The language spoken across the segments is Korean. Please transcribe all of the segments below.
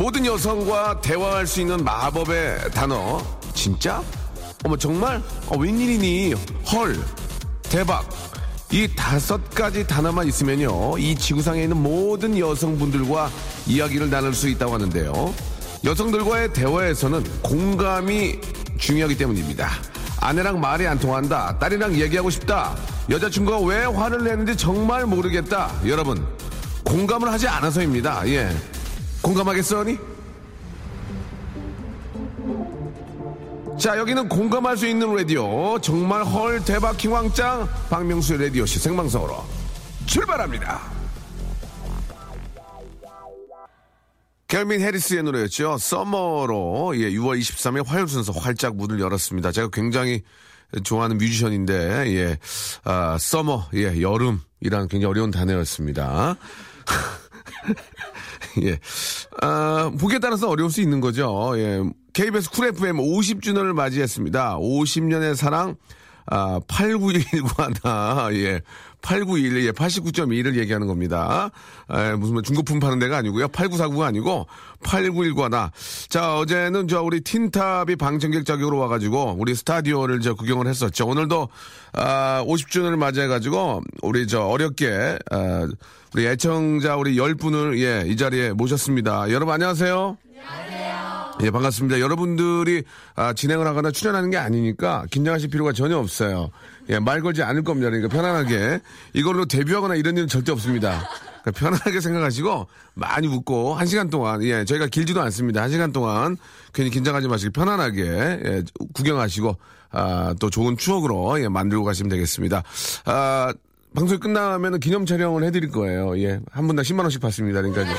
모든 여성과 대화할 수 있는 마법의 단어. 진짜? 어머 정말? 어, 웬일이니? 헐 대박. 이 다섯 가지 단어만 있으면요 이 지구상에 있는 모든 여성분들과 이야기를 나눌 수 있다고 하는데요. 여성들과의 대화에서는 공감이 중요하기 때문입니다. 아내랑 말이 안 통한다 딸이랑 얘기하고 싶다 여자친구가 왜 화를 내는지 정말 모르겠다. 여러분 공감을 하지 않아서입니다. 예 공감하겠어 니? 자 여기는 공감할 수 있는 라디오. 정말 헐 대박 킹왕짱 박명수의 라디오씨 생방송으로 출발합니다. 켈민 해리스의 노래였죠. 서머로 예, 6월 23일 화요일 순서 활짝 문을 열었습니다. 제가 굉장히 좋아하는 뮤지션인데 예, 아, summer 예, 여름이란 굉장히 어려운 단어였습니다 예. 아, 보기에 따라서 어려울 수 있는 거죠. 예. KBS 쿨 FM 50주년을 맞이했습니다. 50년의 사랑, 아, 8911과나, 예. 891, 예, 89.1을 얘기하는 겁니다. 에, 무슨 뭐 중고품 파는 데가 아니고요. 8949가 아니고 891과나. 자, 어제는 저 우리 틴탑이 방청객 자격으로 와가지고 우리 스타디오를 저 구경을 했었죠. 오늘도 아, 50주년을 맞이해가지고 우리 저 어렵게 아, 우리 애청자 우리 10분을 예, 이 자리에 모셨습니다. 여러분 안녕하세요. 예, 반갑습니다. 여러분들이 아, 진행을 하거나 출연하는 게 아니니까 긴장하실 필요가 전혀 없어요. 예, 말 걸지 않을 겁니다. 그러니까 편안하게 이걸로 데뷔하거나 이런 일은 절대 없습니다. 그러니까 편안하게 생각하시고 많이 웃고 한 시간 동안 예, 저희가 길지도 않습니다. 한 시간 동안 괜히 긴장하지 마시고 편안하게 예, 구경하시고 아, 또 좋은 추억으로 예, 만들고 가시면 되겠습니다. 아, 방송이 끝나면 기념 촬영을 해드릴 거예요. 예. 한 분당 10만원씩 받습니다. 그러니까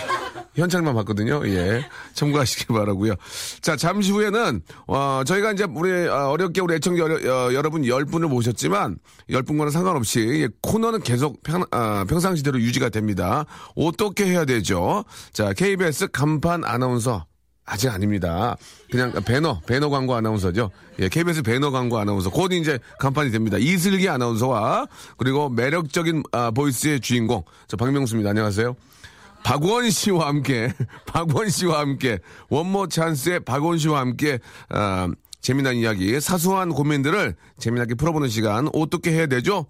현찰만 받거든요. 예. 참고하시기 바라고요 자, 잠시 후에는, 어, 저희가 이제 우리, 어, 어렵게 우리 애청자 어, 여러분 10분을 모셨지만, 10분과는 상관없이, 예, 코너는 계속 평, 어, 평상시대로 유지가 됩니다. 어떻게 해야 되죠? 자, KBS 간판 아나운서 아직 아닙니다. 그냥 배너, 배너 광고 아나운서죠. 예, KBS 배너 광고 아나운서. 곧 이제 간판이 됩니다. 이슬기 아나운서와 그리고 매력적인 아, 보이스의 주인공. 저 박명수입니다. 안녕하세요. 박원 씨와 함께, 박원 씨와 함께, 원모 찬스의 박원 씨와 함께, 아, 재미난 이야기, 사소한 고민들을 재미나게 풀어보는 시간, 어떻게 해야 되죠?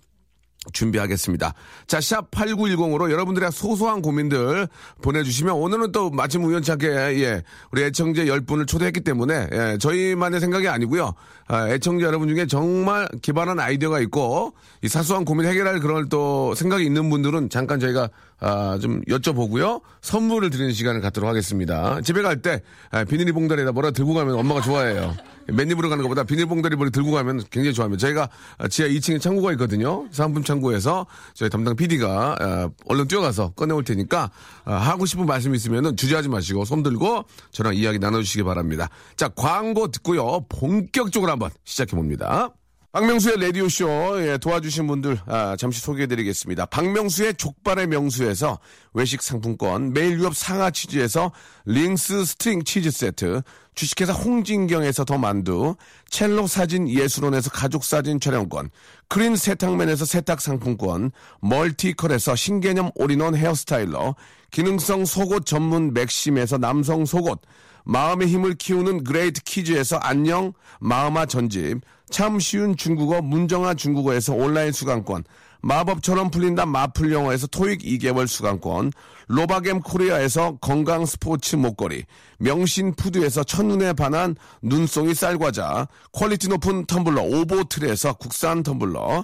준비하겠습니다. 자, 샵 8910으로 여러분들의 소소한 고민들 보내주시면 오늘은 또 마침 우연찮게, 예, 우리 애청자 10분을 초대했기 때문에, 예, 저희만의 생각이 아니고요. 아, 애청자 여러분 중에 정말 기발한 아이디어가 있고, 이 사소한 고민 해결할 그런 또 생각이 있는 분들은 잠깐 저희가 아, 좀 여쭤보고요. 선물을 드리는 시간을 갖도록 하겠습니다. 집에 갈 때, 아, 비닐이 봉다리에다 뭐라 들고 가면 엄마가 좋아해요. 맨입으로 가는 것보다 비닐봉다리 머리 들고 가면 굉장히 좋아합니다. 저희가 지하 2층에 창고가 있거든요. 상품 창고에서 저희 담당 PD가 어, 얼른 뛰어가서 꺼내올 테니까 어, 하고 싶은 말씀 있으면 주저하지 마시고 손 들고 저랑 이야기 나눠주시기 바랍니다. 자 광고 듣고요. 본격적으로 한번 시작해 봅니다. 박명수의 라디오쇼 예, 도와주신 분들 아, 잠시 소개해드리겠습니다. 박명수의 족발의 명수에서 외식 상품권, 매일 유업 상하 치즈에서 링스 스트링 치즈 세트, 주식회사 홍진경에서 더 만두, 첼로 사진 예술원에서 가족 사진 촬영권, 크린 세탁맨에서 세탁 상품권, 멀티컬에서 신개념 올인원 hair styler, 기능성 속옷 전문 맥심에서 남성 속옷, 마음의 힘을 키우는 그레이트 키즈에서 안녕 마음아 전집, 참 쉬운 중국어 문정아 중국어에서 온라인 수강권, 마법처럼 풀린다 마풀 영어에서 토익 2개월 수강권, 로바겜 코리아에서 건강 스포츠 목걸이, 명신 푸드에서 첫눈에 반한 눈송이 쌀과자, 퀄리티 높은 텀블러 오보틀에서 국산 텀블러,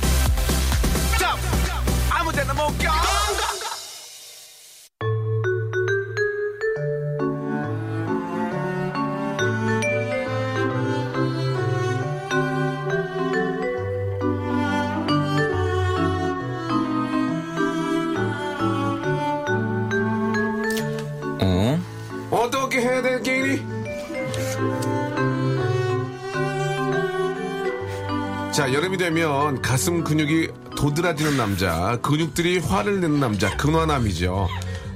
아무데나 못 가. 어? 자, 여름이 되면 가슴 근육이 도드라지는 남자, 근육들이 화를 내는 남자, 근화남이죠.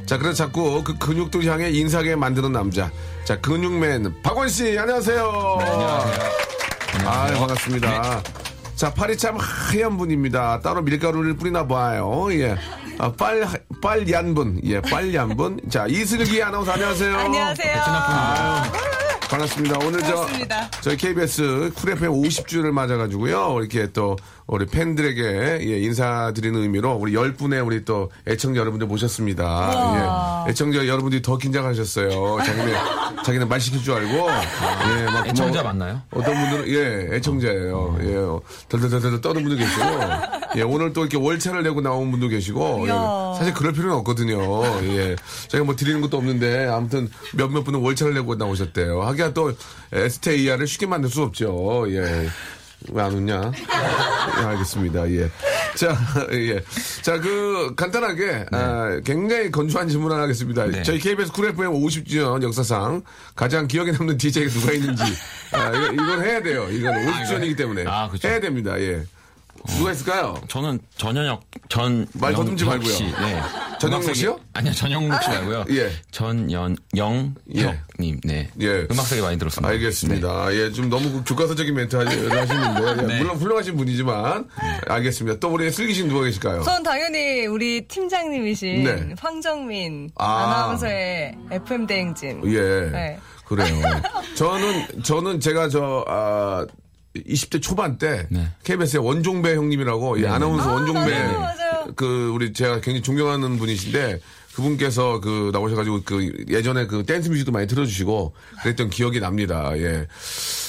자, 그래서 자꾸 그 근육들 향해 인사하게 만드는 남자. 자, 근육맨 박원 씨, 안녕하세요. 아, 반갑습니다. 자, 팔이 참 하얀 분입니다. 따로 밀가루를 뿌리나 봐요. 예. 아, 빨, 빨얀 분. 예, 빨얀 분. 자, 이슬기 아나운서 안녕하세요. 안녕하세요. 반갑습니다. 오늘 반갑습니다. 저 저희 KBS 쿨 FM 50주를 맞아가지고요. 이렇게 또 우리 팬들에게 예, 인사드리는 의미로 우리 10분의 우리 또 애청자 여러분들 모셨습니다. 예, 애청자 여러분들이 더 긴장하셨어요. 자기네, 자기는 말 시킬 줄 알고. 예, 막 애청자 뭐, 맞나요? 어떤 분들은 예 애청자예요. 예, 어, 덜덜덜덜 떠는 분도 계시고, 예 오늘 또 이렇게 월차를 내고 나온 분도 계시고, 예. 사실 그럴 필요는 없거든요. 예, 저희가 뭐 드리는 것도 없는데 아무튼 몇몇 분은 월차를 내고 나오셨대요. 하기야 또 STAR을 쉽게 만들 수 없죠. 예. 왜 안 웃냐? 예, 알겠습니다. 예. 자, 예. 자, 그, 간단하게, 아, 굉장히 건조한 질문 하나 하겠습니다. 네. 저희 KBS 쿨 FM 50주년 역사상 가장 기억에 남는 DJ가 누가 있는지, 아, 이거, 이건 해야 돼요. 이건 50주년이기 때문에. 아, 그죠. 해야 됩니다. 예. 누가 있을까요? 저는 전현역 전말 더듬지 영혁 말고요. 씨, 네. 전영록 씨요? 아니요 전영록 씨 말고요. 예. 전연영혁님 네. 예. 음악세계 많이 들었습니다. 알겠습니다. 예, 좀 너무 그 교과서적인 멘트 하시- 하시는데, 예, 네. 물론 훌륭하신 분이지만, 알겠습니다. 또 우리 슬기 씨는 누가 계실까요? 전 당연히 우리 팀장님이신 네. 황정민 아. 아나운서의 FM 대행진. 예. 네. 그래요. 저는, 저는 제가 저, 아, 20대 초반 때 네. KBS의 원종배 형님이라고 이 아나운서 원종배 맞아요, 맞아요. 그 우리 제가 굉장히 존경하는 분이신데 그분께서 그 나오셔가지고 그 예전에 그 댄스 뮤직도 많이 틀어주시고 그랬던 기억이 납니다. 예.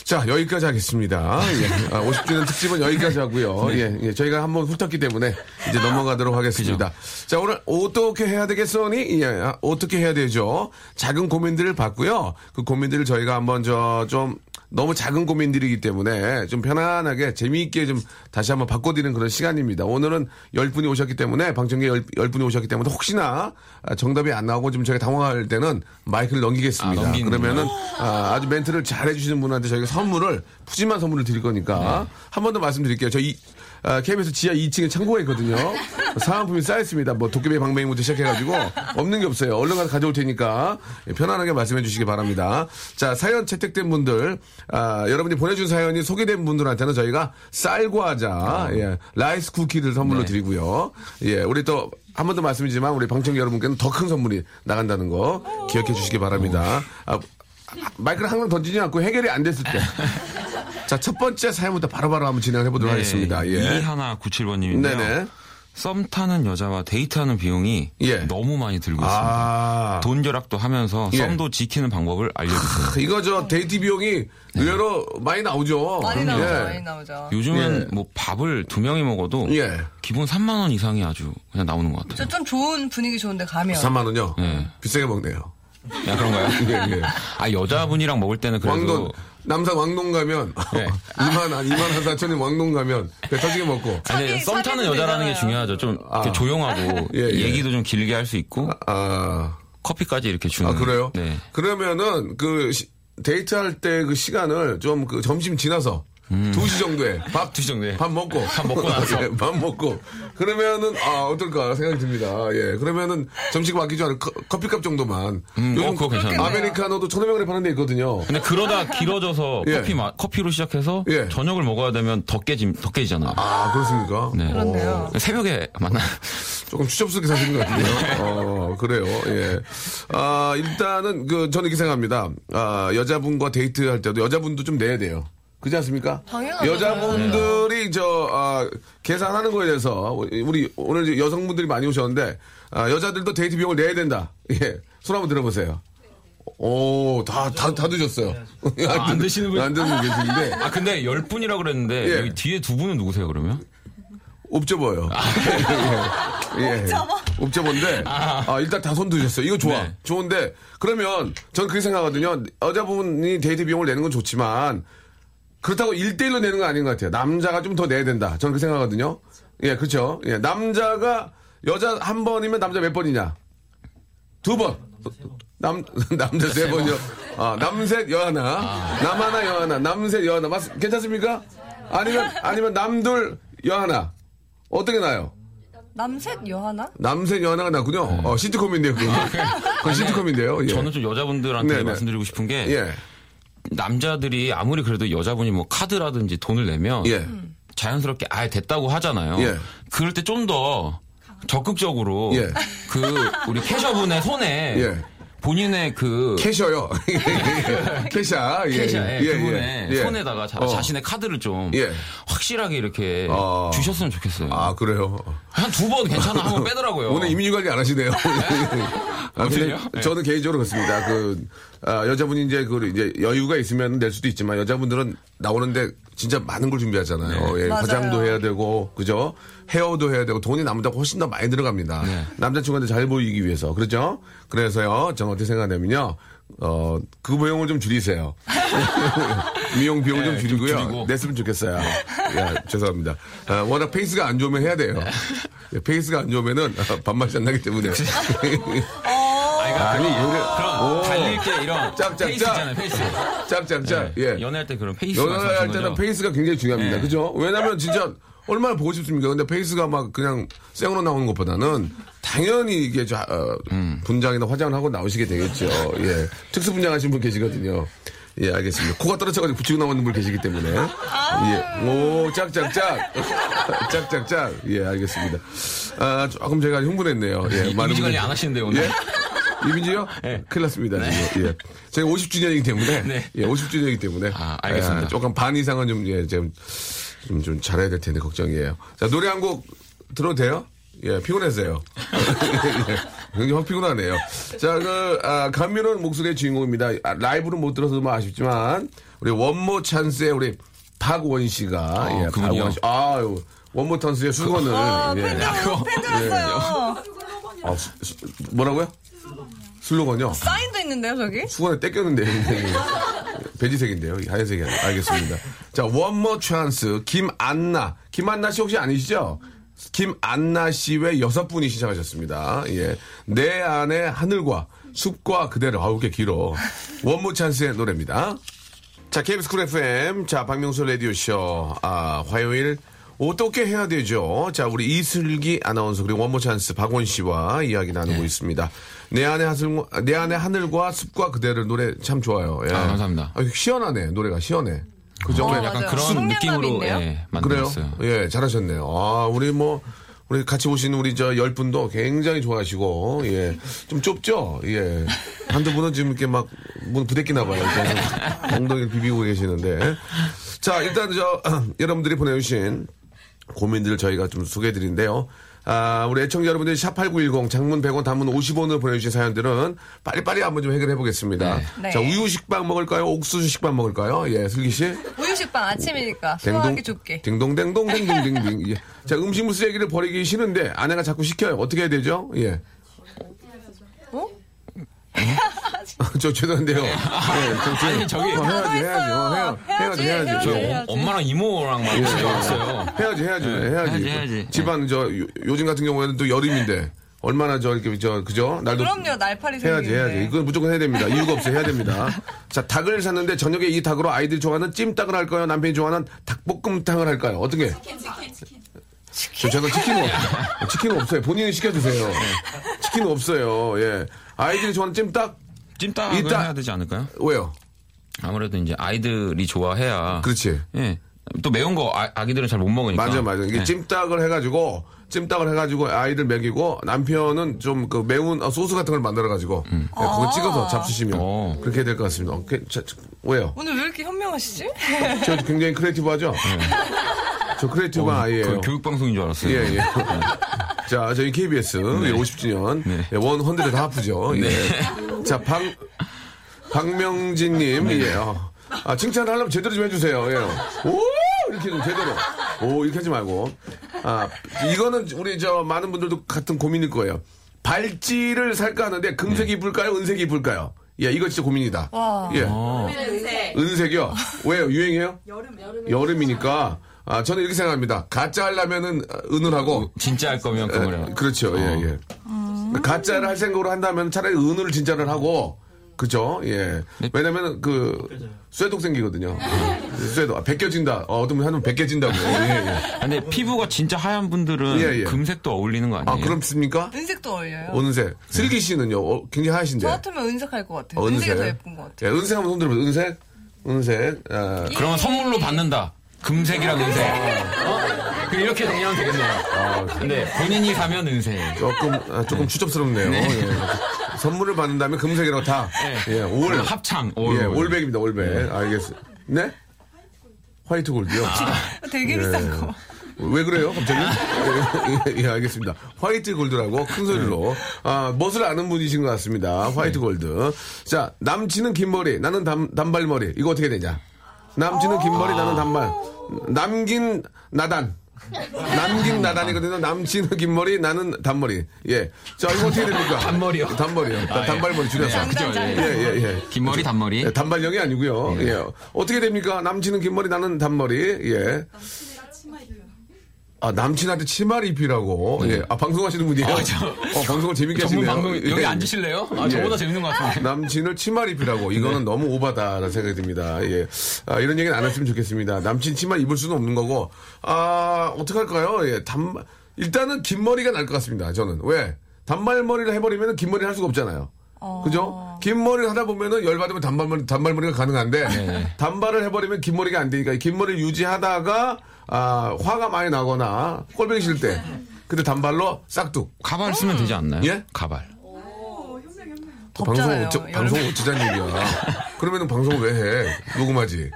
자 여기까지 하겠습니다. 예. 아, 50주년 특집은 여기까지 하고요. 예, 예. 저희가 한번 훑었기 때문에 이제 넘어가도록 하겠습니다. 자 오늘 어떻게 해야 되겠어니? 예, 아, 어떻게 해야 되죠? 작은 고민들을 봤고요. 그 고민들을 저희가 한번 저 좀 너무 작은 고민들이기 때문에 좀 편안하게 재미있게 좀 다시 한번 바꿔드리는 그런 시간입니다. 오늘은 10분이 오셨기 때문에 방청객 10, 분이 오셨기 때문에 혹시나 아, 정답이 안 나오고 좀 저희가 당황할 때는 마이크를 넘기겠습니다. 아. 그러면은 아, 주 멘트를 잘 해주시는 분한테 저희가 선물을 푸짐한 선물을 드릴 거니까 한 번 더 말씀드릴게요. 저희 아, KBS 지하 2층에 창고가 있거든요. 사은품이 쌓였습니다. 뭐 도깨비 방맹이부터 시작해가지고 없는 게 없어요. 얼른 가서 가져올 테니까 편안하게 말씀해 주시기 바랍니다. 자 사연 채택된 분들 아, 여러분이 보내준 사연이 소개된 분들한테는 저희가 쌀과자 예, rice cookie를 선물로 네. 드리고요. 예, 우리 또 한 번 더 말씀이지만 우리 방청객 여러분께는 더 큰 선물이 나간다는 거 기억해 주시기 바랍니다. 아, 마이크를 항상 던지지 않고 해결이 안 됐을 때. 자, 첫 번째 사연부터 바로바로 한번 진행해 보도록 하겠습니다. 예. 이하나 97번님인데요. 네네. 썸 타는 여자와 데이트하는 비용이 예. 너무 많이 들고 있습니다. 아. 돈 절약도 하면서 예. 썸도 지키는 방법을 알려주세요. 이거 저 데이트 비용이 의외로 많이 나오죠. 많이 예. 나오죠, 많이 나오죠. 요즘은 예. 뭐 밥을 두 명이 먹어도 예. 기본 3만 원 이상이 아주 그냥 나오는 것 같아요. 저 좀 좋은 분위기 좋은데 가면. 3만 원요. 예. 비싸게 먹네요. 야 그런가요? 예, 예. 아 여자분이랑 먹을 때는 그래도 왕돈 남산 왕동 가면 예. 2만 한 2만 한 4천에 왕동 가면 배 터지게 먹고 아니 썸 타는 여자라는 게 되잖아요. 중요하죠. 좀 이렇게 아. 조용하고 예, 예. 얘기도 좀 길게 할 수 있고 아, 커피까지 이렇게 주는. 아 그래요? 네. 그러면은 그 시- 데이트할 때 그 시간을 좀 그 점심 지나서 음. 2시 정도에 밥 2시 정도에. 밥 먹고 밥 먹고 나서. 예, 밥 먹고 그러면은 아 어떨까 생각이 듭니다. 예. 그러면은 점심 아끼지 않은 커- 커피값 정도만 음, 어, 그거 괜찮네. 아메리카노도 1,500원에 파는 데 있거든요. 근데 그러다 길어져서 예. 커피 마- 커피로 시작해서 예. 저녁을 먹어야 되면 더 깨지 더 깨지잖아. 아, 그렇습니까? 네. 그렇네요. 새벽에 만나. 조금 추접스럽게 사시는 것 같은데요. 어, 그래요. 예. 아, 일단은 그 저는 이렇게 생각합니다. 아, 여자분과 데이트할 때도 여자분도 좀 내야 돼요. 그렇지 않습니까? 당연하죠. 여자분들이 저 아, 계산하는 거에 대해서 우리 오늘 여성분들이 많이 오셨는데 아, 여자들도 데이트 비용을 내야 된다. 예, 손 한번 들어보세요. 오, 다, 다, 다 드셨어요. 아, 안 드시는 분? 안 드는 분 계시는데. 아 근데 열 분이라 그랬는데 예. 여기 뒤에 두 분은 누구세요 그러면? 옵저버요. 예. 예. 옵저버인데, 아, 일단 다 손 드셨어요. 이거 좋아. 네. 좋은데, 그러면 전 그렇게 생각하거든요. 여자분이 데이트 비용을 내는 건 좋지만, 그렇다고 1대1로 내는 건 아닌 것 같아요. 남자가 좀 더 내야 된다. 저는 그렇게 생각하거든요. 예, 그렇죠. 예, 남자가, 여자 한 번이면 남자 몇 번이냐? 두 번. 남, 남자 세 번이요. 아, 남셋, 여 하나. 남 하나, 여 하나. 남셋, 여 하나. 맞, 괜찮습니까? 아니면, 아니면 남둘, 여 하나. 어떻게 나요? 남셋 여하나? 남셋, 여 하나가 낫군요. 어, 시트콤인데요, 그거. 그건 시트콤인데요. 예. 저는 좀 여자분들한테 네, 네. 말씀드리고 싶은 게 예. 남자들이 아무리 그래도 여자분이 뭐 카드라든지 돈을 내면 예. 자연스럽게 아 됐다고 하잖아요. 예. 그럴 때 좀 더 적극적으로 예. 그 우리 캐셔분의 손에 예. 본인의 그 캐셔요. 캐샤. 예. 예, 그분의 예. 예. 손에다가 자, 어. 신의 카드를 좀 예. 확실하게 이렇게 어. 주셨으면 좋겠어요. 아, 그래요. 한 두 번 괜찮아 한 번 빼더라고요. 오늘 이민유 관리 안 하시네요. 아, 근데 오늘요? 네. 저는 개인적으로 그렇습니다. 그, 아, 여자분이 이제 그 이제 여유가 있으면 낼 수도 있지만 여자분들은 나오는데 진짜 많은 걸 준비하잖아요. 예, 맞아요. 화장도 해야 되고, 그죠? 헤어도 해야 되고, 돈이 남자가 훨씬 더 많이 들어갑니다. 네. 남자친구한테 잘 보이기 위해서. 그렇죠? 그래서요, 저는 어떻게 생각하냐면요, 어, 그 비용을 좀 줄이세요. 미용 비용 좀 네, 좀 줄이고요. 줄이고. 냈으면 좋겠어요. 예, 죄송합니다. 아, 워낙 페이스가 안 좋으면 해야 돼요. 예, 페이스가 안 좋으면은 아, 밥맛이 안 나기 때문에. 아니, 이거 그럼 달릴 때 이런 짝짝짝. 페이스 있잖아요. 페이스. 짝짝짝. 네. 예. 연애할 때 그런 페이스 연애할 때는? 페이스가 굉장히 중요합니다. 네. 그죠? 왜냐면 진짜 얼마나 보고 싶습니까? 근데 페이스가 막 그냥 생으로 나오는 것보다는 당연히 이게 저, 어, 음. 분장이나 화장을 하고 나오시게 되겠죠. 예. 특수 분장하신 분 계시거든요. 예, 알겠습니다. 코가 떨어져가지고 붙이고 나오는 분 계시기 때문에. 예. 오, 짝짝짝. 짝짝짝. 예, 알겠습니다. 아, 조금 제가 흥분했네요. 예, 이- 이미지 관리 분들이- 안 하시는데 오늘. 예? 이민지요? 네. 큰일 났습니다. 지금. 예. 제가 50주년이기 때문에. 네. 예, 50주년이기 때문에. 아, 알겠습니다. 예, 조금 반 이상은 좀, 예, 좀, 좀, 좀 잘해야 될 텐데, 걱정이에요. 자, 노래 한 곡 들어도 돼요? 예, 피곤했어요. 예, 굉장히 확 피곤하네요. 자, 그, 아, 감미로운 목소리의 주인공입니다. 아, 라이브는 못 들어서 너무 아쉽지만, 우리 원모 찬스의 우리 박원 씨가, 예, 어, 그분이요? 박원 씨. 아유, 원모 찬스의 수건을. 아, 예. 팬들, 팬들 왔어요. 아, 수- 수- 뭐라고요? 슬로건요? 사인도 있는데요, 저기? 수건에 떼꼈는데요. 이게 베이지색인데요. 이 하얀색이 아니라. 알겠습니다. 자, 원모 찬스 김안나. 김안나 씨 혹시 아니시죠? 김안나 씨 외 여섯 분이 신청하셨습니다. 예. 내 안의 하늘과 숲과 그대를 아우 게 길어. 원모 찬스의 노래입니다. 자, KBS 쿨 FM. 자, 박명수 라디오쇼. 아, 화요일. 어떻게 해야 되죠? 자, 우리 이슬기 아나운서 그리고 원모 찬스 박원 씨와 이야기 나누고 있습니다. 내 안에 하늘, 내 안에 하늘과 숲과 그대를 노래 참 좋아요. 예. 아, 감사합니다. 아, 시원하네. 노래가 시원해. 그죠? 어, 약간 맞아요. 그런 느낌으로. 예, 그래요? 만들었어요. 예, 잘하셨네요. 아, 우리 뭐, 우리 같이 오신 우리 저 열 분도 굉장히 좋아하시고, 예. 좀 좁죠? 예. 한두 분은 지금 이렇게 막, 문 부대끼나 봐요. 엉덩이를 비비고 계시는데. 자, 일단 저, 여러분들이 보내주신 고민들을 저희가 좀 소개해드린데요. 아, 우리 애청자 여러분들이 샵8910 장문 100원 단문 50원을 보내주신 사연들은 빨리빨리 한번 좀 해결해 보겠습니다. 네. 자, 네. 우유 식빵 먹을까요? 옥수수 식빵 먹을까요? 예, 슬기 씨. 우유 식빵 아침이니까 소화하기 좋게. 딩동댕동 딩동댕딩. 예. 자, 음식물 쓰레기를 버리기 싫은데 아내가 자꾸 시켜요. 어떻게 해야 되죠? 예. 어? 저 죄송한데요. 예, 저, 저, 아니, 저기- 어, 해야지, 해야지, 어, 해야, 해야지, 해야지. 해야지, 저, 저 해야지. 엄마랑 이모랑 막 진짜 왔어요. 해야지, 해야지, 해야지. 해야지, 해야지. 집안 저 요- 요즘 같은 경우에는 또 여름인데 얼마나 저 이렇게 저 그죠? 날도 그럼요, 날파리 해야지. 해야지. 이건 무조건 해야 됩니다. 이유가 없어요. 해야 됩니다. 자, 닭을 샀는데 저녁에 이 닭으로 아이들이 좋아하는 찜닭을 할까요? 남편이 좋아하는 닭볶음탕을 할까요? 어떻게? 저 제가 치킨은 없, 치킨은 없어요. 본인이 시켜주세요. 치킨은 없어요. 예. 아이들이 좋아하는 찜닭? 찜닭을 이따- 해야 되지 않을까요? 왜요? 아무래도 이제 아이들이 좋아해야. 그렇지. 예. 또 매운 거 아, 기들은 잘 못 먹으니까. 맞아, 맞아. 이게 예. 찜닭을 해가지고 찜닭을 해가지고 아이들 먹이고 남편은 좀 그 매운 어, 소스 같은 걸 만들어가지고 예, 그거 찍어서 잡수시면 어. 그렇게 해야 될것 같습니다. 어, 그, 저, 저, 왜요? 오늘 왜 이렇게 현명하시지? 저 굉장히 creative하죠? 저 creative한 아이예요. 그 교육방송인 줄 알았어요. 예, 예. 자, 저희 KBS 50주년 예, one hundred half죠. 예. 자, 방 박명진님, 예. 어. 아, 칭찬을 하려면 제대로 좀 해주세요. 예. 오! 이렇게 좀 제대로. 오, 이렇게 하지 말고. 아, 이거는 우리 저 많은 분들도 같은 고민일 거예요. 발찌를 살까 하는데 금색이 이쁠까요? 은색이 이쁠까요? 예, 이거 진짜 고민이다. 와. 예. 은색. 은색이요? 왜요? 유행해요? 여름, 여름이니까. 아, 저는 이렇게 생각합니다. 가짜 하려면은 은을하고. 진짜 할 거면 그걸 해요. 그렇죠. 예, 예. 그러니까 가짜를 할 생각으로 한다면 차라리 은을 진짜를 하고. 그죠? 예. 왜냐면 그, 쇠독 생기거든요. 쇠독. 아, 벗겨진다. 어, 어떤 분 하면 벗겨진다고. 예, 예. 아, 근데 피부가 진짜 하얀 분들은 예, 예. 금색도 어울리는 거 아, 아니에요? 그렇습니까? 은색도 어울려요. 은색. 슬기 씨는요? 어, 굉장히 하얀신데. 저 같으면 은색 할 것 같아요. 어, 은색이 더 예쁜 것 같아요. 예, 은색 한번 손 들어보세요. 은색? 은색. 아, 그러면 선물로 받는다. 금색이랑 은색. 어? 그 이렇게 되면 되겠네요. 근데 본인이 사면 은색. 조금, 아, 조금 추접스럽네요. 예. 선물을 받는다면 금색이라고 다. 예, all. 합창. all. 예, 올백입니다, 올백. 알겠습니다. 네? 화이트 골드요? 되게 예. 비싼 거. 왜 그래요, 갑자기? 예, 예, 알겠습니다. 화이트 골드라고 큰 소리로. 아, 멋을 아는 분이신 것 같습니다. 화이트 골드. 자, 남친은 긴 머리, 나는 단, 단발머리. 이거 어떻게 되냐? 남친은 긴 머리, 나는 단발. 남긴 나단. 남긴 나단이거든요. 남친은 긴 머리, 나는 단머리. 예. 자, 이거 어떻게 됩니까? 단머리요? 단머리요. 다- 단발머리 줄여서. 네, 그죠. 예, 예. 예, 예. 긴 머리, 단머리. 예, 단발령이 아니고요. 예. 어떻게 됩니까? 남친은 긴 머리, 나는 단머리. 예. 아, 남친한테 치마를 입히라고. 예. 아, 방송하시는 분이에요? 아, 저- 어, 방송을 재밌게 하시네요. 방송 여기 예. 앉으실래요? 아, 예. 저보다 재밌는 것 같은데. 남친을 치마를 입히라고. 이거는 너무 오바다라는 생각이 듭니다. 예. 아, 이런 얘기는 안 했으면 좋겠습니다. 남친 치마 입을 수는 없는 거고. 아, 어떡할까요? 예. 단, 일단은 긴 머리가 날 것 같습니다. 저는. 왜? 단발머리를 해버리면 긴 머리를 할 수가 없잖아요. 그죠? 긴 머리를 하다 보면은 열받으면 단발머리, 단발머리가 가능한데, 네. 단발을 해버리면 긴 머리가 안 되니까, 긴 머리를 유지하다가, 아, 화가 많이 나거나, 꼴보기 싫을 때, 근데 단발로 싹둑. 가발 쓰면 되지 않나요? 예? 가발. 방송, 어쩌, 방송. 어쩌자는 얘기야. 그러면은 방송 왜 해? 녹음하지.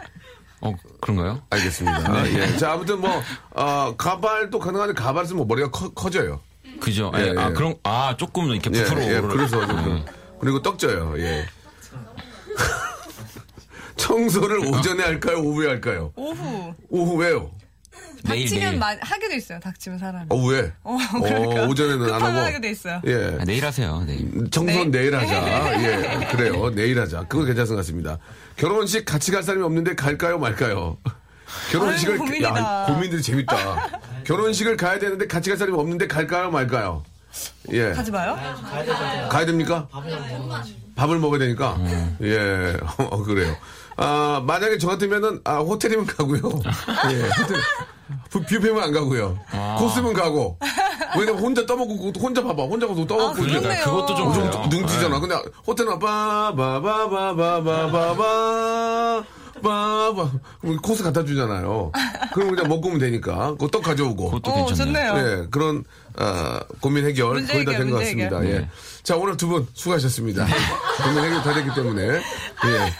어, 그런가요? 알겠습니다. 예. 자, 아무튼 뭐, 어, 가발도 가능한데 가발 쓰면 머리가 커, 커져요. 그죠. 예, 예, 아, 예. 그런, 아, 조금 이렇게 예, 부풀어. 예, 그래서 좀, 그리고 떡져요. 예. 청소를 오전에 할까요? 오후에 할까요? 오후. 오후 왜요? 닥치면. 마, 하기도 있어요. 닥치면 사람이. 오후에? 어, 그러니까. 오전에는 안 하고. 하게 돼 있어요. 예. 아, 내일 하세요, 내일. 청소는 내일 하자. 예, 그래요. 내일 하자. 그거 괜찮은 것 같습니다. 결혼식 같이 갈 사람이 없는데 갈까요, 말까요? 결혼식을 아유, 고민이다. 야, 고민들이 재밌다. 결혼식을 가야 되는데 같이 갈 사람이 없는데 갈까요, 말까요? 예. 가지 마요. 가야 됩니까? 밥을 먹어야 되니까. 예. 어, 그래요. 아, 만약에 저 같으면은, 아, 호텔이면 가고요. 예. 호텔. 뷔- 뷔페면 안 가고요. 코스면 가고. 왜냐면 혼자 떠먹고, 혼자 봐봐. 혼자 가서 떠먹고. 아, 그러네요. 그러니까 그것도 좀 그래요. 능지잖아. 근데 호텔은 빠바바바바바바바 빠바 그럼 코스 갖다 주잖아요. 그럼 그냥 먹고 오면 되니까. 그거 떡 가져오고. 그것도 어, 괜찮네요. 예, 그런 어, 고민 해결 거의 다 된 것 같습니다. 해결. 예. 자 오늘 두 분 수고하셨습니다. 고민 해결 다 됐기 때문에 예.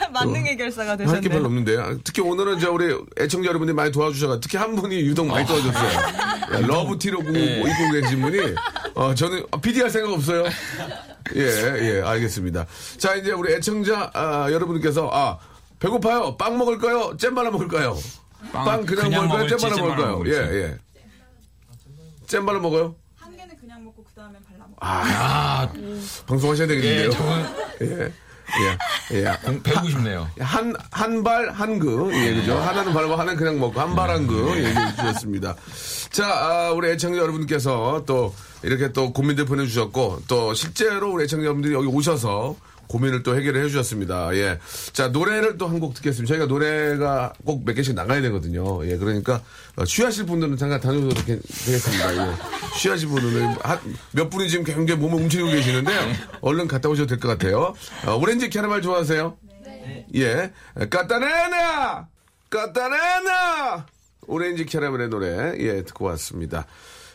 만능 해결사가 할게 별로 되셨네요. 없는데 특히 오늘은 저 우리 애청자 여러분들이 많이 도와주셔가 특히 한 분이 유독 많이 도와줬어요. 예, 러브티로 구- 입고 계신 분이 어, 저는 PD 할 생각 없어요. 예, 예, 알겠습니다. 자 이제 우리 애청자 아, 여러분께서 아 배고파요. 빵 먹을까요? 잼 발라 먹을까요? 빵, 빵 그냥, 그냥 먹을까요? 잼 발라 먹을까요? 예, 예. 잼 발라 먹어요? 먹고. 아, 방송하셔야 되겠는데요. 예, 예. 예. 예. 공- 배우고 싶네요. 한, 한 발, 한 그. 예, 그죠? 하나는 발고 하나는 그냥 먹고, 한 발, 한 그. 얘기해 주셨습니다. 자, 아, 우리 애청자 여러분께서 또 이렇게 또 고민들 보내주셨고, 또 실제로 우리 애청자 여러분들이 여기 오셔서 고민을 또 해결을 해주셨습니다. 예. 자, 노래를 또 한 곡 듣겠습니다. 저희가 노래가 꼭 몇 개씩 나가야 되거든요. 예, 그러니까 어, 쉬하실 분들은 잠깐 다녀오셔도 되- 되겠습니다. 예. 쉬하실 분들은 한, 몇 분이 지금 굉장히 몸을 움츠리고 계시는데 얼른 갔다 오셔도 될 것 같아요. 어, 오렌지 캐러멜 좋아하세요? 예. 까따네나! 까따네나! 오렌지 캐러멜의 노래, 예, 듣고 왔습니다.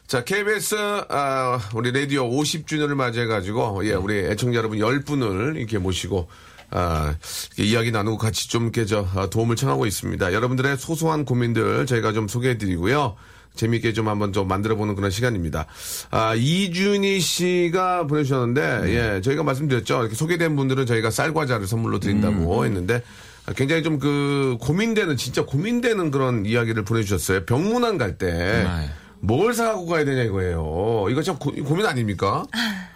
자, KBS, 아, 우리 라디오 50주년을 맞이해가지고, 예, 우리 애청자 여러분 10분을 이렇게 모시고, 아, 이렇게 이야기 나누고 같이 좀 이렇게 저, 아, 도움을 청하고 있습니다. 여러분들의 소소한 고민들 저희가 좀 소개해드리고요. 재미있게 좀 한번 좀 만들어보는 그런 시간입니다. 아, 이준희 씨가 보내주셨는데, 예, 저희가 말씀드렸죠. 이렇게 소개된 분들은 저희가 쌀과자를 선물로 드린다고 했는데, 아, 굉장히 좀 그 고민되는, 진짜 고민되는 그런 이야기를 보내주셨어요. 병문안 갈 때. 뭘 사갖고 가야 되냐 이거예요. 이거 참 고, 민 아닙니까?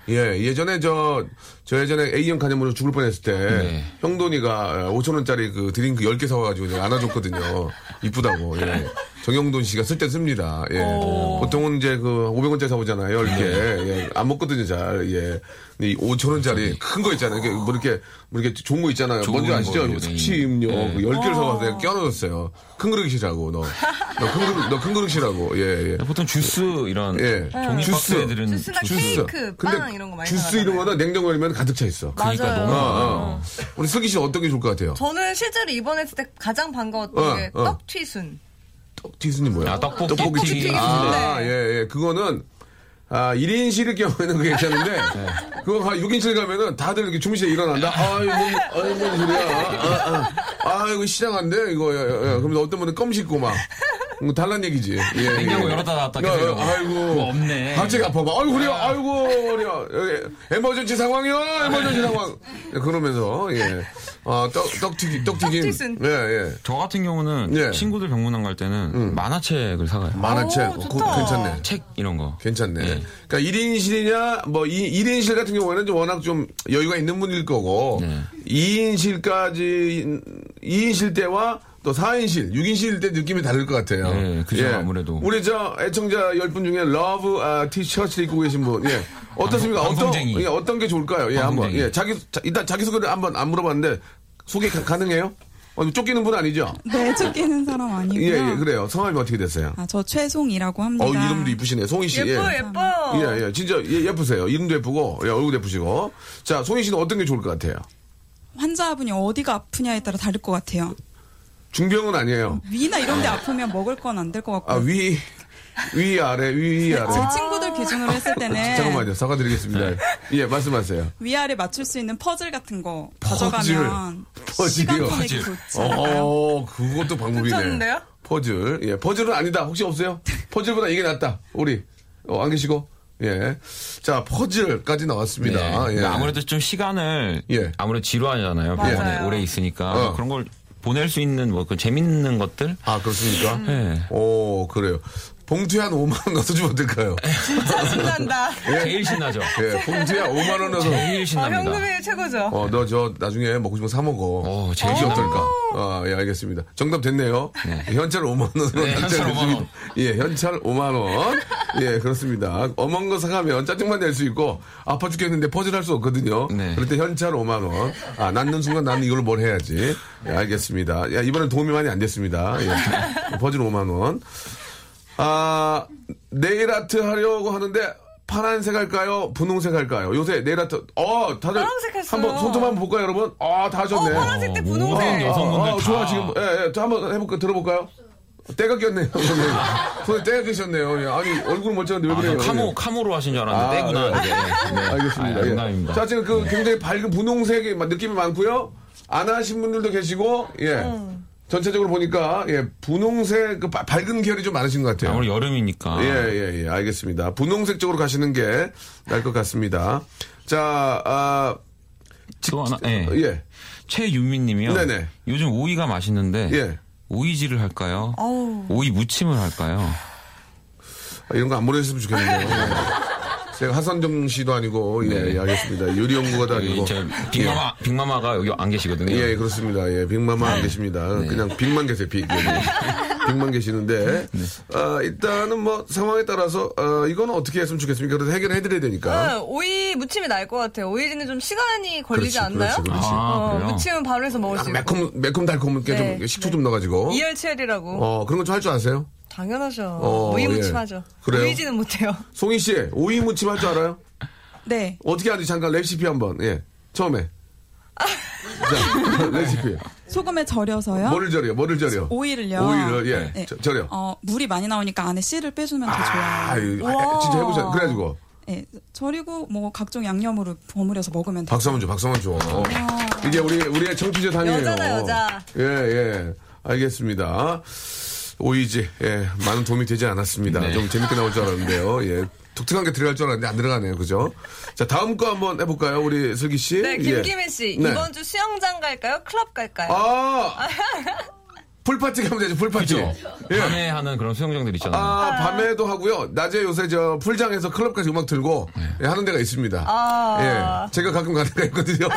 예, 예전에 저, 저 예전에 A형 간염으로 죽을 뻔했을 때, 네. 형돈이가 5천원짜리 그 드링크 10개 사와가지고 안아줬거든요. 이쁘다고, 예. 정형돈 씨가 쓸 때 씁니다. 예. 보통은 이제 그 500원짜리 사오잖아요. 이렇게. 예. 안 먹거든요, 잘. 예. 근데 이 5천원짜리 큰 거 있잖아요. 이렇게 뭐 이렇게, 뭐 이렇게 좋은 거 있잖아요. 좋은 뭔지 아시죠? 거요, 네. 섭취 음료 네. 그 10개를 사와서 내가 껴넣었어요. 큰 그릇이라고, 너. 너 큰 그릇, 너큰 그릇이라고. 예, 예. 보통 주스 이런 예. 종이 주스. 박스애들은 주스나 주스. 케이크, 빵 이런 거 많이 주스 사가잖아요. 이런 거는 냉장고에 넣으면 가득 차 있어. 그러니까 맞아요. 너무 어, 어. 우리 슬기 씨 어떤 게 좋을 것 같아요? 저는 실제로 입원했을 때 가장 반가웠던 어, 게 어. 떡튀순. 떡튀순이 뭐야? 아, 떡볶이 떡볶이 튀김. 튀김. 네. 아, 예, 예. 그거는 아, 1인실일 경우에는 그게 괜찮은데, 네. 그거 한 6인실 가면은 다들 이렇게 주무시에 일어난다? 아이, 뭔, 아이, 뭔 소리야. 아, 아, 아, 이거 시장한데? 이거, 야, 야, 야. 그러면 어떤 분은 껌 씹고 막. 뭐 달란 얘기지. 예, 냉장고 예. 열었다 닫았다 야, 야, 아이고. 그거 없네. 갑자기 아파봐. 아이고, 그래요. 아이고, 그래요. 여기, 에머전치 상황이요. 에머전치 상황. 예, 그러면서, 예. 아, 떡, 떡튀기, 떡튀김. 떡튀순. 예, 예. 저 같은 경우는 예. 친구들 병문안 갈 때는 만화책을 사가요. 만화책. 오, 어, 좋다. 괜찮네. 책 이런 거. 괜찮네. 예. 그러니까 1인실이냐, 뭐, 이 1인실 같은 경우에는 좀 워낙 좀 여유가 있는 분일 거고, 네. 2인실까지, 2인실 때와 또 4인실, 6인실 때 느낌이 다를 것 같아요. 예, 그죠, 아무래도. 우리 저 애청자 10분 중에 love 아, 티셔츠 입고 계신 분, 예. 어떻습니까? 방- 어떤. 예, 어떤 게 좋을까요? 예, 한번. 방송쟁이. 예, 자기, 자, 일단 자기소개를 한번 안 물어봤는데, 소개 가, 가능해요? 어, 쫓기는 분 아니죠? 네, 쫓기는 사람 아니고요. 예, 예, 그래요. 성함이 어떻게 됐어요? 아, 저 최송이라고 합니다. 어, 이름도 이쁘시네. 송희 씨. 예뻐요, 예. 예뻐요. 예, 예. 진짜 예, 예쁘세요. 이름도 예쁘고, 예, 얼굴도 예쁘시고. 자, 송희 씨는 어떤 게 좋을 것 같아요? 환자분이 어디가 아프냐에 따라 다를 것 같아요. 중병은 아니에요. 위나 이런 데 아프면 먹을 건 안 될 것 같고. 아, 위, 위, 아래, 위, 아래. 제 친구들 기준으로 했을 때는 잠깐만요. 사과드리겠습니다. 예, 말씀하세요. 위아래 맞출 수 있는 퍼즐 같은 거 퍼즐. 가져가면 퍼즐이요? 퍼즐. 어, 그것도 방법이네. 괜찮은데요? 퍼즐. 예, 퍼즐은 아니다. 혹시 없어요? 퍼즐보다 이게 낫다. 우리. 어, 안 계시고. 예. 자, 퍼즐까지 나왔습니다. 네. 예. 아무래도 좀 시간을 예. 아무래도 지루하잖아요. 병원에 맞아요. 오래 있으니까 어. 그런 걸 보낼 수 있는 뭐 그 재밌는 것들. 아, 그렇습니까? 네. 오, 그래요. 봉투에 한 5만 원 넣어주면 어떨까요? 진짜 신난다. 제일 신나죠. 예, 봉투에 5만 원 넣어서. 제일 아, 신납니다. 현금이 최고죠. 어, 너 저 나중에 먹고 싶으면 사 먹어. 어, 제일. 어떨까? 아, 예, 알겠습니다. 정답 됐네요. 현찰 5만 원으로 네, 현찰 5만 원. 예, 현찰 5만 원. 예, 그렇습니다. 어먼 거 사가면 짜증만 낼 수 있고 아파 죽겠는데 퍼즐 할 수 없거든요. 네. 그럴 때 현찰 5만 원. 아, 낳는 순간 나는 이걸 뭘 해야지. 예, 알겠습니다. 야, 이번엔 도움이 많이 안 됐습니다. 예. 퍼즐 5만 원. 아, 네일 아트 하려고 하는데 파란색 할까요? 분홍색 할까요? 요새 네일 아트, 어, 다들 파란색 했어요. 한번 손좀 한번 볼까요, 여러분? 아, 다 어, 하셨네. 파란색 때 어, 분홍색. 모든 여성분들 어, 다. 좋아, 지금. 예, 예. 저 한번 해볼까, 들어볼까요? 때가 꼈네요. 손에, 손에 때가 끼셨네요. 예. 아니, 얼굴 멀쩡한데 왜 아, 그래요? 저 카모 예. 카모로 하신 줄 아, 알았는데 떼구나. 네. 네. 알겠습니다. 아, 예. 농담입니다. 자, 지금 그 굉장히 밝은 분홍색의 느낌이 많고요. 안 하신 분들도 계시고, 예. 전체적으로 보니까, 예, 분홍색, 그 바- 밝은 계열이 좀 많으신 것 같아요. 아무리 여름이니까. 예, 예, 예, 알겠습니다. 분홍색 쪽으로 가시는 게 나을 것 같습니다. 자, 아, 또 하나, 예. 예, 최윤민 님이요. 네네. 요즘 오이가 맛있는데 예. 오이질을 할까요? 어우. 오이 무침을 할까요? 아, 이런 거 안 보내셨으면 좋겠네요. 예. 제가 하선정 씨도 아니고, 예, 네. 예, 알겠습니다. 유리연구가도 여기 아니고. 저 빅마마 빅마마가 여기 안 계시거든요. 예, 그렇습니다. 예, 빅마마 안 계십니다. 그냥 빅만 계세요, 빅. 여기. 빅만 계시는데, 아, 일단은 뭐 상황에 따라서, 어, 이거는 어떻게 했으면 좋겠습니까? 그래서 해결해드려야 되니까. 네, 오이 무침이 나을 것 같아요. 오이지는 좀 시간이 걸리지 그렇지, 않나요? 그렇지, 그렇지. 아, 어? 무침은 바로 해서 먹을 수 있고. 매콤, 매콤 달콤하게 네, 좀 식초 좀 넣어가지고. 이열치열이라고. 어, 그런 거 좀 할 줄 아세요? 당연하죠. 어, 오이 예. 무침 하죠. 그래요? 오이지는 못해요. 송희 씨, 오이 무침 할 줄 알아요? 네. 어떻게 하는지 잠깐 레시피 한번, 예. 처음에. 자, 레시피. 소금에 절여서요. 뭐를 절여? 뭐를 절여? 오이를요. 오이를, 예. 네. 저- 절여. 어, 물이 많이 나오니까 안에 씨를 빼주면 더 아, 좋아요. 이거 아, 진짜 해보자. 그래가지고. 네, 절이고 뭐 각종 양념으로 버무려서 먹으면 돼요. 박수 한번 줘, 박수 한번 줘. 이제 우리, 우리의 청취자 당이에요. 여자다, 여자. 예, 예. 알겠습니다. 오이지, 예. 많은 도움이 되지 않았습니다. 네. 좀 재밌게 나올 줄 알았는데요. 예. 독특한 게 들어갈 줄 알았는데 안 들어가네요. 그죠? 자, 다음 거 한번 해볼까요? 우리 슬기 씨. 네, 예. 김기민 씨. 네. 이번 주 수영장 갈까요? 클럽 갈까요? 아! 풀파티 가면 되죠, 풀파티. 그죠? 예. 밤에 하는 그런 수영장들 있잖아요. 아, 밤에도 하고요. 낮에 요새 저 풀장에서 클럽까지 음악 들고 예, 하는 데가 있습니다. 아. 예. 제가 가끔 가는 데가 있거든요.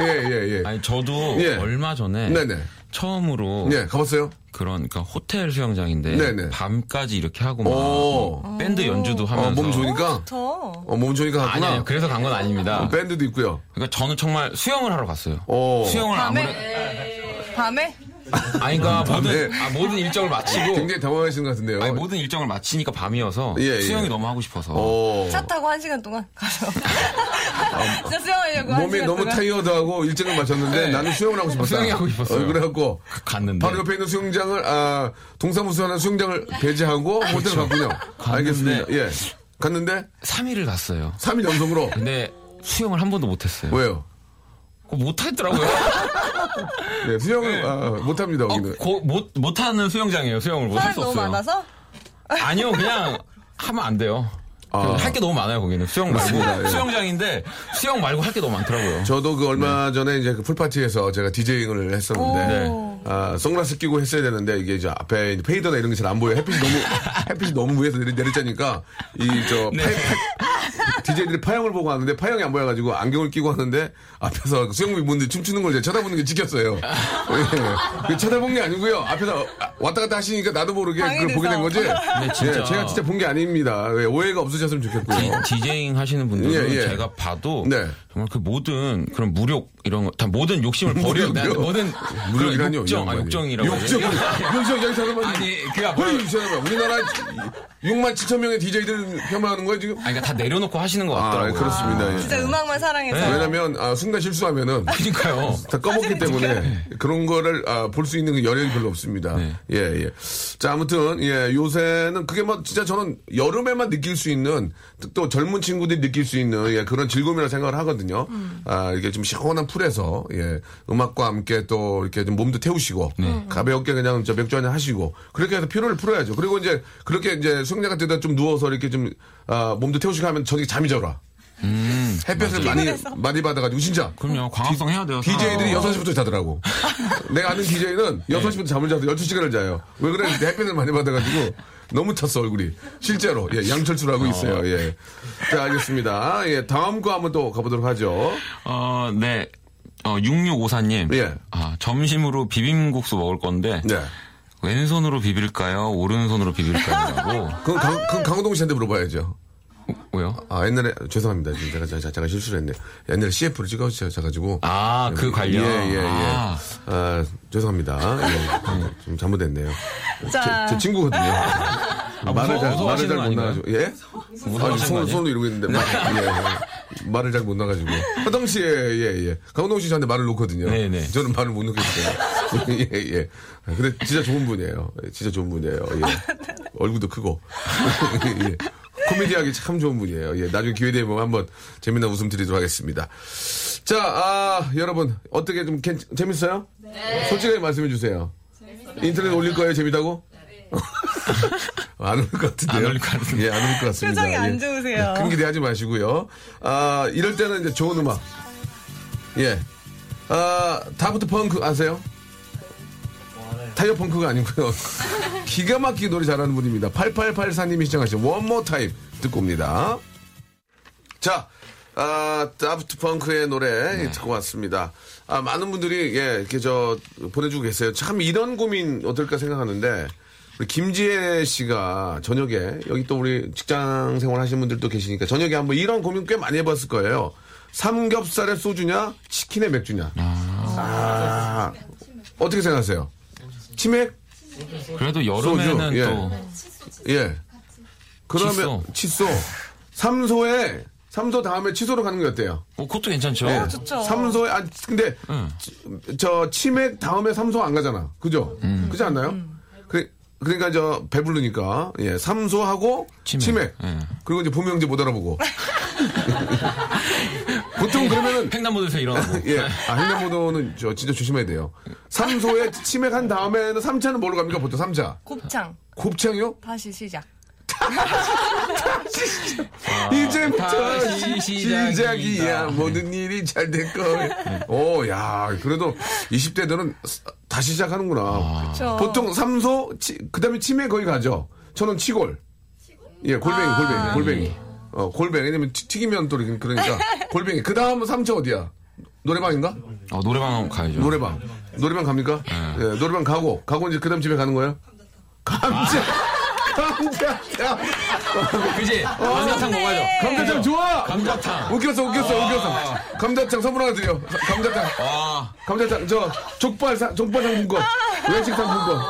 예, 예, 예. 아니 저도 예. 얼마 전에 네네. 처음으로 예, 가봤어요? 그런 그러니까 호텔 수영장인데 네네. 밤까지 이렇게 하고 막 오. 뭐 밴드 연주도 하면서 어, 몸 좋으니까? 저. 어, 몸 좋으니까 갔구나. 아니에요. 그래서 간 건 아닙니다. 어, 밴드도 있고요. 그러니까 저는 정말 수영을 하러 갔어요. 오. 수영을 밤에? 아무래 밤에? 아니 그러니까 모든 밤에? 아, 모든 일정을 마치고 굉장히 당황하시는 것 같은데요. 아니, 모든 일정을 마치니까 밤이어서 예, 예. 수영이 너무 하고 싶어서 오. 차 타고 한 시간 동안 가서. 진짜 수영하려고 한 몸이 너무 동안. 타이어드하고 일정을 마쳤는데 네. 나는 수영을 하고 싶었다. 수영이 하고 싶었어요. 어, 그래갖고 갔는데 바로 옆에 있는 수영장을 아 동사무소 하는 수영장을 배제하고 호텔 갔군요. 알겠습니다. 예. 갔는데 3일을 갔어요. 3일 연속으로 근데 수영을 한 번도 못했어요. 왜요? 그거 못하겠더라고요. 네, 수영을 아, 못합니다. 어, 여기는. 고- 못 못하는 수영장이에요. 수영을 못할 수 너무 없어요. 많아서? 아니요, 그냥 하면 안 돼요. 아. 할게 너무 많아요, 거기는. 수영 말고. 맞습니다, 예. 수영장인데, 수영 말고 할 게 너무 많더라고요. 저도 그 네. 얼마 전에 이제 그 풀파티에서 제가 디제잉을 했었는데, 네. 아, 선글라스 끼고 했어야 되는데, 이게 이제 앞에 이제 페이더나 이런 게 잘 안 보여요. 햇빛이 너무, 햇빛이 너무 위에서 내리, 내리자니까, 이, 저, 네. DJ들이 파형을 보고 왔는데, 파형이 안 보여가지고 안경을 끼고 왔는데, 앞에서 수영복 분들이 춤추는 걸 제가 쳐다보는 게 찍혔어요. 예. 그 쳐다본 게 아니고요. 앞에서 왔다 갔다 하시니까 나도 모르게 그걸. 보게 된 거지. 네, 진짜. 예, 제가 진짜 본 게 아닙니다. 예, 오해가 없으셨으면 좋겠고요. 디, 제잉 하시는 분들은 예, 예. 제가 봐도 네. 정말 그 모든 그런 무력 이런 거 다 모든 욕심을 버려 네, 무력이요? 모든 무력이라뇨, 그런 욕정 이 아. 욕정이라고 욕정. 욕정, 여기 사람은. 아니, 그게 아니. 우리나라 6만 7천 명의 DJ들을 폄하하는 거야, 지금? 아니, 그러니까 다 내려놓고 하시는 것 아, 같더라고요. 그렇습니다. 예. 진짜 음악만 사랑해서. 네. 왜냐면, 아, 순간 실수하면은 그러니까요. 다 꺼먹기 때문에 그런 거를 아, 볼 수 있는 그 여력이 별로 없습니다. 네. 예, 예. 자, 아무튼, 예, 요새는 그게 뭐 진짜 저는 여름에만 느낄 수 있는 또- 또 젊은 친구들이 느낄 수 있는 예, 그런 즐거움이라고 생각을 하거든요. 아, 이게 좀 시원한 풀에서 예, 음악과 함께 또 이렇게 좀 몸도 태우시고 가볍게 그냥 저 맥주 한잔 하시고 그렇게 해서 피로를 풀어야죠. 그리고 이제 그렇게 이제 수영장 같은 데다 좀 누워서 이렇게 좀 아, 몸도 태우시고 하면 저녁에 잠이 잘 와. 햇볕을 많이 많이 받아가지고 진짜 그럼요. 광합성 해야 돼요. DJ들이 어. 6시부터 자더라고. 내가 아는 DJ는 6시부터 잠을 자서 12시간을 자요. 왜 그래? 햇빛을 많이 받아가지고 너무 탔어, 얼굴이. 실제로. 예, 양철수라고 있어요. 예. 자, 알겠습니다. 예, 다음 거 한번 또 가보도록 하죠. 어, 네. 어, 6654님. 예. 아, 점심으로 비빔국수 먹을 건데. 네. 왼손으로 비빌까요? 오른손으로 비빌까요? 그건, 강, 그건 강호동 씨한테 물어봐야죠. 왜요? 아, 옛날에, 죄송합니다. 지금 제가, 제가, 제가 실수를 했네. 옛날에 CF를 찍어주셔가지고. 아, 그 관련? 예, 예, 예. 아. 아, 죄송합니다. 예, 좀 잘못됐네요. 자. 제, 제 친구거든요. 말을 무서워- 잘, 말을 잘거 못? 나가지고. 예? 무서워하시는 아, 거 손? 손으로 이러고 있는데. 말, 예, 예. 말을 잘 못 나가지고. 화장실에, 예, 예. 강호동 씨 저한테 말을 놓거든요. 네, 네. 저는 말을 못 놓겠어요. 예, 예. 근데 진짜 좋은 분이에요. 예, 진짜 좋은 분이에요. 예. 얼굴도 크고. 예. 코미디하기 참 좋은 분이에요. 예, 나중에 기회 되면 한번 재미난 웃음 드리도록 하겠습니다. 자, 아, 여러분, 어떻게 좀 괜- 재밌어요? 솔직하게 말씀해 주세요. 인터넷 올릴 거예요, 재미다고? 안올 것 같은데요. 안 올릴 것 같은데. 예, 안 올 것 같습니다. 표정이 안 예. 좋으세요. 큰 기대하지 마시고요. 아, 이럴 때는 이제 좋은 음악. 예. 아, 다프트 펑크 아세요? 타이어 펑크가 아니고요. 기가 막히게 노래 잘하는 분입니다. 8884님이 신청하신 One More Time 듣고 옵니다. 자, 아, 다프트 펑크의 노래 듣고 왔습니다. 아, 많은 분들이 예, 이렇게 저 보내주고 계세요. 참 이런 고민 어떨까 생각하는데 우리 김지혜 씨가 저녁에 여기 또 우리 직장 생활 하시는 분들도 계시니까 저녁에 한번 이런 고민 꽤 많이 해봤을 거예요. 삼겹살에 소주냐, 치킨에 맥주냐. 아, 어떻게 생각하세요? 치맥? 그래도 여름에는 소주, 예. 또 예. 그러면 칫소. 삼소에 삼소 다음에 취소로 가는 게 어때요? 어, 그것도 괜찮죠. 네. 좋죠. 삼소에 아 근데 응. 저 치맥 다음에 삼소 안 가잖아. 그죠? 그지 않나요? 그 그러니까 저 배부르니까 예 삼소하고 치맥, 치맥. 예. 그리고 이제 보명제 못 알아보고 보통 그러면은 횡단보도에서 일어나고. 예, 아, 횡단보도는 저 진짜 조심해야 돼요. 삼소에 치맥한 다음에는 삼차는 뭐로 갑니까? 보통 삼차 곱창. 곱창이요? 다시 시작. 이제부터 아, 다시 시작이야. 시작이다. 모든 일이 잘 될 거야. 오, 야, 그래도 20대들은 다시 시작하는구나. 그쵸. 보통 삼소, 그 다음에 치맥 거기 가죠. 저는 치골. 예, 골뱅이, 아. 골뱅이, 골뱅이. 어, 골뱅이. 왜냐면 튀- 튀기면 또 이렇게 그러니까. 골뱅이. 그 다음은 삼차 어디야? 노래방인가? 어, 노래방 가야죠. 노래방. 노래방 갑니까? 예, 노래방 가고, 가고 이제 그 다음 집에 가는 거예요? 감자. 감자탕. 그지? 감자탕 먹어야죠. 감자탕 좋아! 감자탕. 웃겼어, 웃겼어, 웃겼어. 감자탕 선물 하나 드려. 감자탕. 와. 감자탕, 저, 족발, 상, 족발 상품권. 외식 상품권.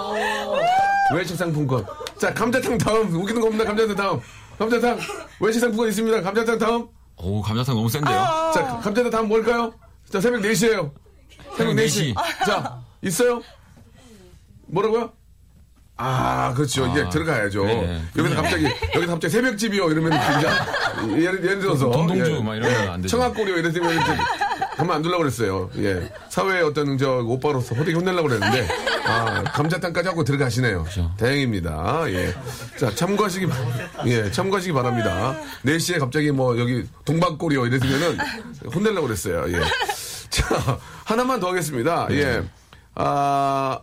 외식 상품권. 자, 감자탕 다음. 웃기는 거 없나? 감자탕 다음. 감자탕. 외식 상품권 있습니다. 감자탕 다음. 오, 감자탕 너무 센데요? 자, 감자탕 다음 뭘까요? 자, 새벽 4시에요. 새벽 새벽 4시. 4시. 자, 있어요? 뭐라고요? 아, 그렇죠. 이제 들어가야죠. 네. 여기서 갑자기, 여기서 갑자기 새벽집이요. 이러면 진짜. 예를, 예를 들어서. 동동주 예. 막 이러면 안 되죠. 청학골이요. 이렇게 가만 안 두려고 그랬어요. 예. 사회의 어떤 저 오빠로서 호되게 혼내려고 그랬는데, 아, 감자탕까지 하고 들어가시네요. 다행입니다. 예. 자, 참고하시기, 바- 예, 참고하시기 바랍니다. 4시에 갑자기 뭐 여기 동방골이요. 이랬으면은 혼내려고 그랬어요. 예. 자, 하나만 더 하겠습니다. 예. 아,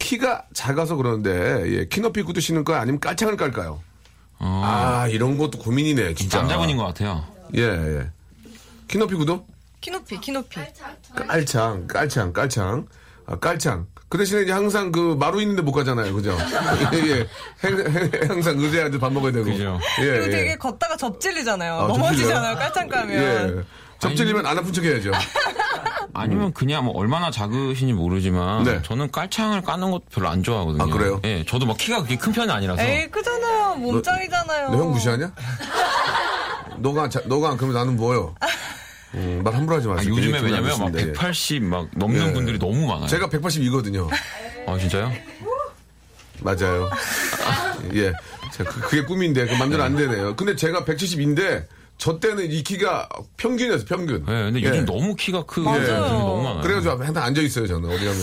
키가 작아서 그러는데, 예, 키 높이 구두 신을 거야? 아니면 깔창을 깔까요? 아, 이런 것도 고민이네, 진짜. 남자분인 것 같아요. 예, 예. 키 높이 구두? 키높이, 키높이. 깔창, 깔창, 깔창. 아, 깔창. 그 대신에 이제 항상 그 마루 있는데 못 가잖아요. 그죠? 예, 예. 항상 의자에 밥 먹어야 되고. 그죠. 예, 그리고 예. 되게 걷다가 접질리잖아요. 아, 넘어지잖아요. 접질려요? 깔창 까면. 예. 접질리면 안 아픈 척 해야죠. 아니면 그냥 뭐 얼마나 작으신지 모르지만 네. 저는 깔창을 까는 것도 별로 안 좋아하거든요. 아, 그래요? 예, 저도 막 키가 그렇게 큰 편이 아니라서. 에이, 크잖아요. 몸짱이잖아요. 너 형 무시하냐? 너가, 자, 너가 안 그러면 나는 뭐요? 음, 말 함부로 하지 아, 마세요. 요즘에 굉장히 왜냐면 막 기분 나쁘십니다, 예. 180 막 넘는 예. 분들이 너무 많아요. 제가 182거든요. 아 진짜요? 맞아요. 예. 자, 그, 그게 꿈인데, 그 맘대로 안 되네요. 근데 제가 170인데, 저 때는 이 키가 평균이었어요, 평균. 예, 근데 예. 요즘 너무 키가 크고. 분들이 너무 많아요. 그래가지고 항상 앉아 있어요, 저는. 어디 가면.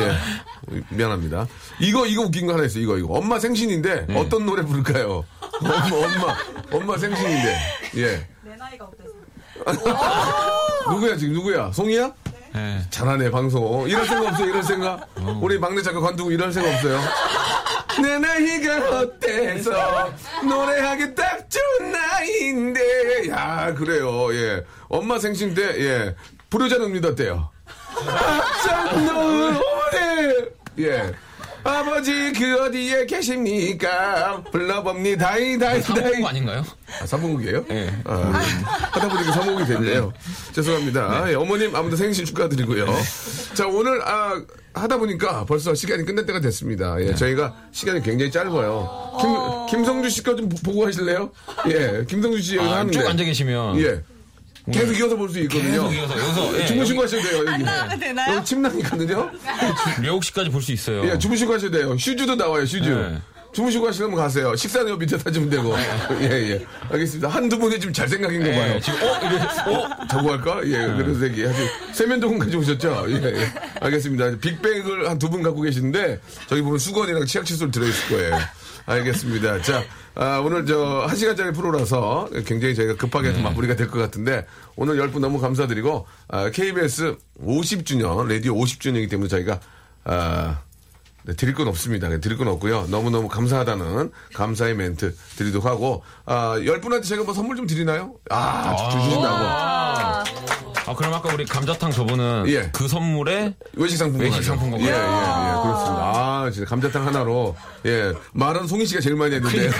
예. 미안합니다. 이거, 이거 웃긴 거 하나 있어요, 이거, 이거. 엄마 생신인데, 네. 어떤 노래 부를까요? 엄마, 엄마, 엄마 생신인데. 예. 내 나이가 어때서? 누구야, 지금 누구야? 송이야? 예. 잘하네, 방송. 이럴 생각 없어요, 이럴 생각? 우리 막내 작가 관두고 이럴 생각 없어요? 내 나이가 어때서 노래하기 딱 좋은 나이인데. 야, 그래요, 예. 엄마 생신 때, 예. 부르자는 어때요? 깜짝 놀래. 예. 아버지 그 어디에 계십니까? 불러봅니다. 다이 다이 다이. 아닌가요? 아, 삼봉국이에요? 예. 아, 하다 보니까 삼봉이 됐네요. 죄송합니다. 예, 어머님 아무튼 생신 축하드리고요. 자 오늘 아, 하다 보니까 벌써 시간이 끝날 때가 됐습니다. 예, 저희가 시간이 굉장히 짧아요. 김, 김성주 씨거 좀 보- 보고 하실래요? 예, 김성주 씨 여기 아, 하는데. 쭉 앉아 계시면 예. 계속 이어서 볼 수 있거든요. 계속 이어서 여기서 예, 주무시고 하셔도 돼요, 여기. 안 나가면 되나요? 여기 침낭 있거든요. 려욱씨까지 볼 수 있어요. 예, 주무시고 하셔도 돼요. 슈즈도 나와요, 슈즈. 네. 주무시고 하시면 가세요. 식사는 요 밑에 사주면 되고. 예, 예. 알겠습니다. 한두 분이 좀잘 생각인 거 봐요. 예, 지금 어 이래 어 자고 할까? 예, 그래서 얘기 아주 세면도구 가져오셨죠? 예, 예. 알겠습니다. big bag을 한 두 분 갖고 계시는데, 저기 보면 수건이랑 치약 칫솔 들어있을 거예요. 알겠습니다. 자, 아, 오늘 저, 한 시간짜리 프로라서 굉장히 저희가 급하게 좀 마무리가 될 것 같은데, 오늘 열 분 너무 감사드리고, 아, KBS 50주년, 라디오 50주년이기 때문에 저희가, 아, 네, 드릴 건 없습니다. 네, 드릴 건 없고요. 너무너무 감사하다는 감사의 멘트 드리도록 하고, 아, 열 분한테 제가 뭐 선물 좀 드리나요? 아, 주신다고. 아, 아 그럼 아까 우리 감자탕 저분은 예. 그 선물에 외식 상품권. 외식. 상품권. 예, 예, 예, 그렇습니다. 아, 진짜 감자탕 하나로, 예, 말은 송희 씨가 제일 많이 했는데.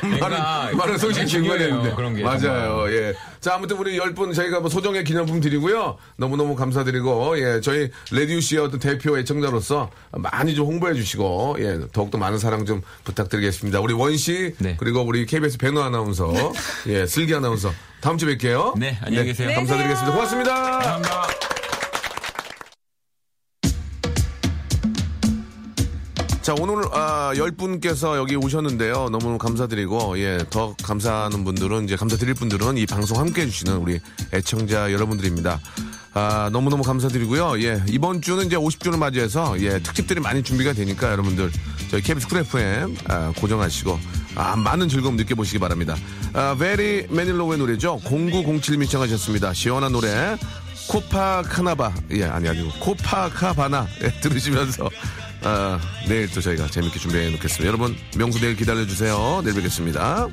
그러니까 많은 소식 중요해요, 증거했는데. 그런 게. 맞아요. 예. 자, 아무튼 우리 열 분 저희가 뭐 소정의 기념품 드리고요. 너무너무 감사드리고, 예. 저희 라디오쇼의 어떤 대표 애청자로서 많이 좀 홍보해 주시고, 예. 더욱더 많은 사랑 좀 부탁드리겠습니다. 우리 원 씨, 네. 그리고 우리 KBS 배너 아나운서, 예. 슬기 아나운서. 다음 주에 뵐게요. 네, 안녕히 계세요. 네, 감사드리겠습니다. 고맙습니다. 감사합니다. 자, 오늘, 아, 열 분께서 여기 오셨는데요. 너무 감사드리고, 예, 더 감사하는 분들은, 이제 감사드릴 분들은 이 방송 함께 해주시는 우리 애청자 여러분들입니다. 아, 너무너무 감사드리고요. 예, 이번 주는 이제 50주를 맞이해서, 예, 특집들이 많이 준비가 되니까 여러분들, 저희 KBS 쿨 FM, 아, 고정하시고, 아, 많은 즐거움 느껴보시기 바랍니다. 아, 베리 매닐로우의 노래죠. 0907님 신청하셨습니다. 시원한 노래. 코파카나바. 예, 아니, 아니고, 코파카바나. 예, 들으시면서, 아, 내일 또 저희가 재밌게 준비해 놓겠습니다. 여러분, 명수 내일 기다려 주세요. 내일 뵙겠습니다.